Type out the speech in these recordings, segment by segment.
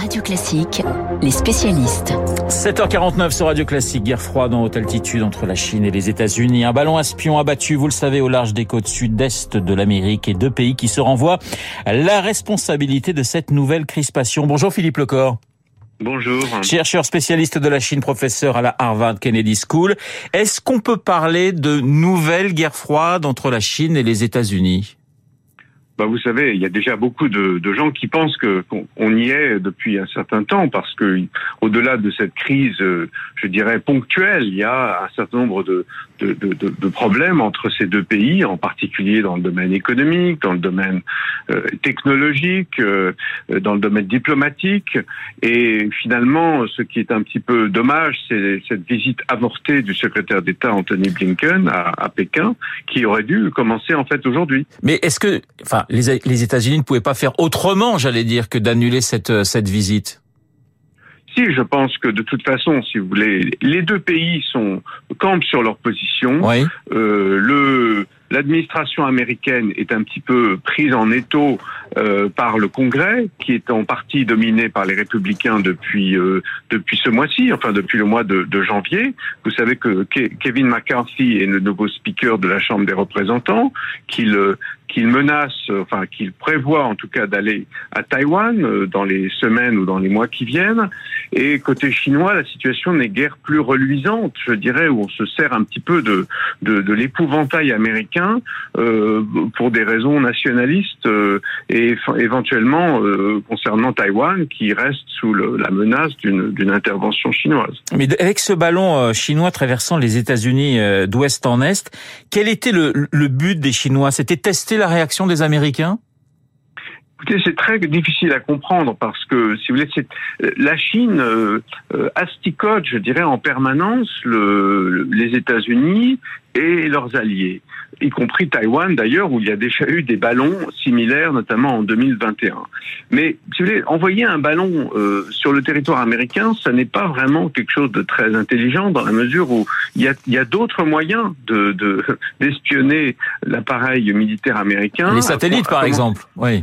Radio Classique, les spécialistes. 7h49 sur Radio Classique, guerre froide en haute altitude entre la Chine et les États-Unis. Un ballon espion abattu, vous le savez, au large des côtes sud-est de l'Amérique et deux pays qui se renvoient la responsabilité de cette nouvelle crispation. Bonjour Philippe Lecor. Bonjour. Chercheur spécialiste de la Chine, professeur à la Harvard Kennedy School. Est-ce qu'on peut parler de nouvelle guerre froide entre la Chine et les États-Unis? Bah, vous savez, il y a déjà beaucoup de, gens qui pensent qu'on y est depuis un certain temps, parce que au-delà de cette crise, euh, je dirais ponctuelle, il y a un certain nombre de, de, de, de, problèmes entre ces deux pays, en particulier dans le domaine économique, dans le domaine euh, technologique, euh, dans le domaine diplomatique. Et finalement, ce qui est un petit peu dommage, c'est cette visite avortée du secrétaire d'État Anthony Blinken à, à, Pékin, qui aurait dû commencer en fait aujourd'hui. Mais est-ce que, enfin, les, les États-Unis ne pouvaient pas faire autrement, j'allais dire, que d'annuler cette cette visite si, je pense que de toute façon, si vous voulez, les deux pays sont campent sur leur position. Oui. Euh, le l'administration américaine est un petit peu prise en étau euh, par le Congrès, qui est en partie dominé par les républicains depuis euh, depuis ce mois-ci, enfin depuis le mois de, de, janvier. Vous savez que Kevin McCarthy est le nouveau speaker de la Chambre des représentants, qu'il qu'il menace, enfin qu'il prévoit en tout cas d'aller à Taïwan euh, dans les semaines ou dans les mois qui viennent. Et côté chinois, la situation n'est guère plus reluisante, je dirais, où on se sert un petit peu de de, l'épouvantail américain euh, pour des raisons nationalistes euh, et éventuellement euh, concernant Taïwan qui reste sous la menace d'une intervention chinoise. Mais avec ce ballon chinois traversant les États-Unis d'ouest en est, quel était le, le but des Chinois? C'était tester la réaction des Américains? Écoutez, c'est très difficile à comprendre parce que, si vous voulez, la Chine euh, asticote, je dirais, en permanence le, les États-Unis et leurs alliés, y compris Taïwan d'ailleurs, où il y a déjà eu des ballons similaires, notamment en 2021. Mais si vous voulez, envoyer un ballon euh, sur le territoire américain, ça n'est pas vraiment quelque chose de très intelligent dans la mesure où il y a, il y a d'autres moyens de d'espionner l'appareil militaire américain. Les satellites, par exemple. Oui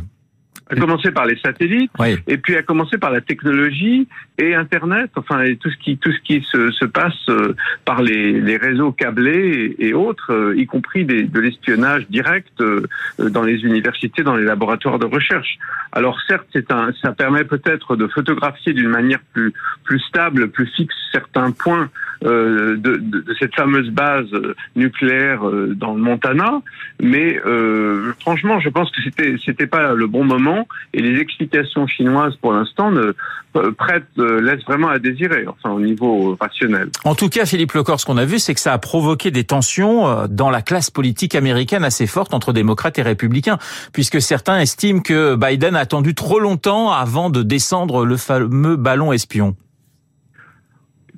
à commencer par les satellites, et puis à commencer par la technologie et Internet, enfin et tout ce qui tout ce qui se, se passe euh, par les, les réseaux câblés et, autres, euh, y compris des, de l'espionnage direct euh, dans les universités, dans les laboratoires de recherche. Alors certes, c'est un, ça permet peut-être de photographier d'une manière plus plus stable, plus fixe certains points euh, de, de, de, cette fameuse base nucléaire dans le Montana, mais euh, franchement, je pense que c'était c'était pas le bon moment et les explications chinoises pour l'instant ne euh, euh, laissent vraiment à désirer, au niveau rationnel. En tout cas, Philippe Lecor, ce qu'on a vu, c'est que ça a provoqué des tensions euh, dans la classe politique américaine assez fortes entre démocrates et républicains, puisque certains estiment que Biden a attendu trop longtemps avant de descendre le fameux ballon espion.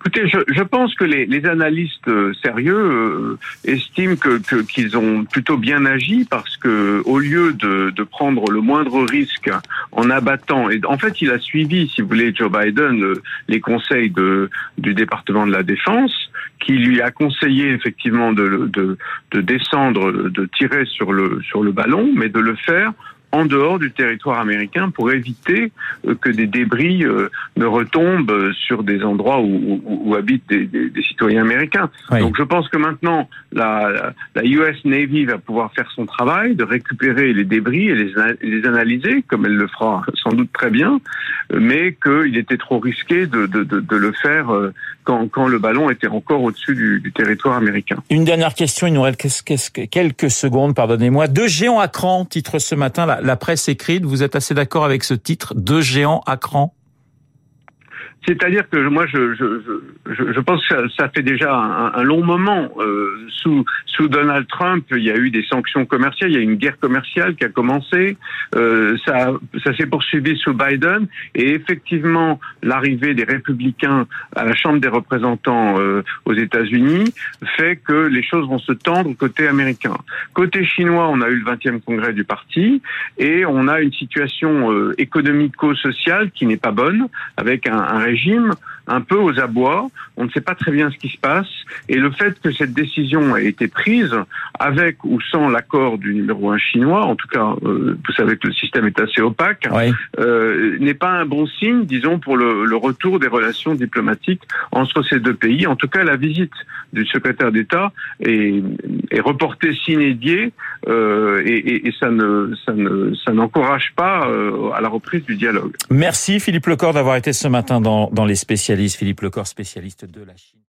Écoutez, je, je, pense que les, les analystes euh, sérieux euh, estiment que qu'ils ont plutôt bien agi parce que au lieu de, de, prendre le moindre risque en abattant, et en fait, il a suivi, si vous voulez, Joe Biden euh, les conseils de, du département de la défense, qui lui a conseillé effectivement de, de, de descendre, de tirer sur le sur le ballon, mais de le faire en dehors du territoire américain pour éviter euh, que des débris euh, ne retombent sur des endroits où, où, habitent des, des, des, citoyens américains. Donc je pense que maintenant la, la, US Navy va pouvoir faire son travail de récupérer les débris et les, les analyser, comme elle le fera sans doute très bien, mais qu'il était trop risqué de, de, de, de le faire euh, quand, quand, le ballon était encore au-dessus du, du, territoire américain. Une dernière question, il nous reste quelques secondes, pardonnez-moi. Deux géants à cran, titre ce matin la, presse écrite. Vous êtes assez d'accord avec ce titre Deux géants à cran? C'est-à-dire que moi, je, je, je, je, pense que ça, fait déjà un, un long moment. Euh, sous, sous Donald Trump, il y a eu des sanctions commerciales, il y a une guerre commerciale qui a commencé. Euh, ça, ça s'est poursuivi sous Biden. Et effectivement, l'arrivée des républicains à la Chambre des représentants euh, aux États-Unis fait que les choses vont se tendre côté américain. Côté chinois, on a eu le 20e congrès du parti et on a une situation euh, économico-sociale qui n'est pas bonne, avec un, un régime un peu aux abois. On ne sait pas très bien ce qui se passe. Et le fait que cette décision ait été prise avec ou sans l'accord du numéro un chinois, en tout cas, euh, vous savez que le système est assez opaque, euh, n'est pas un bon signe, disons, pour le, le, retour des relations diplomatiques entre ces deux pays. En tout cas, la visite du secrétaire d'État est, est, reportée s'inédier euh, et, et, ça ne ça ne ça n'encourage pas euh, à la reprise du dialogue. Merci Philippe Lecor d'avoir été ce matin dans, dans les spécialistes. Philippe Lecor, spécialiste de la Chine.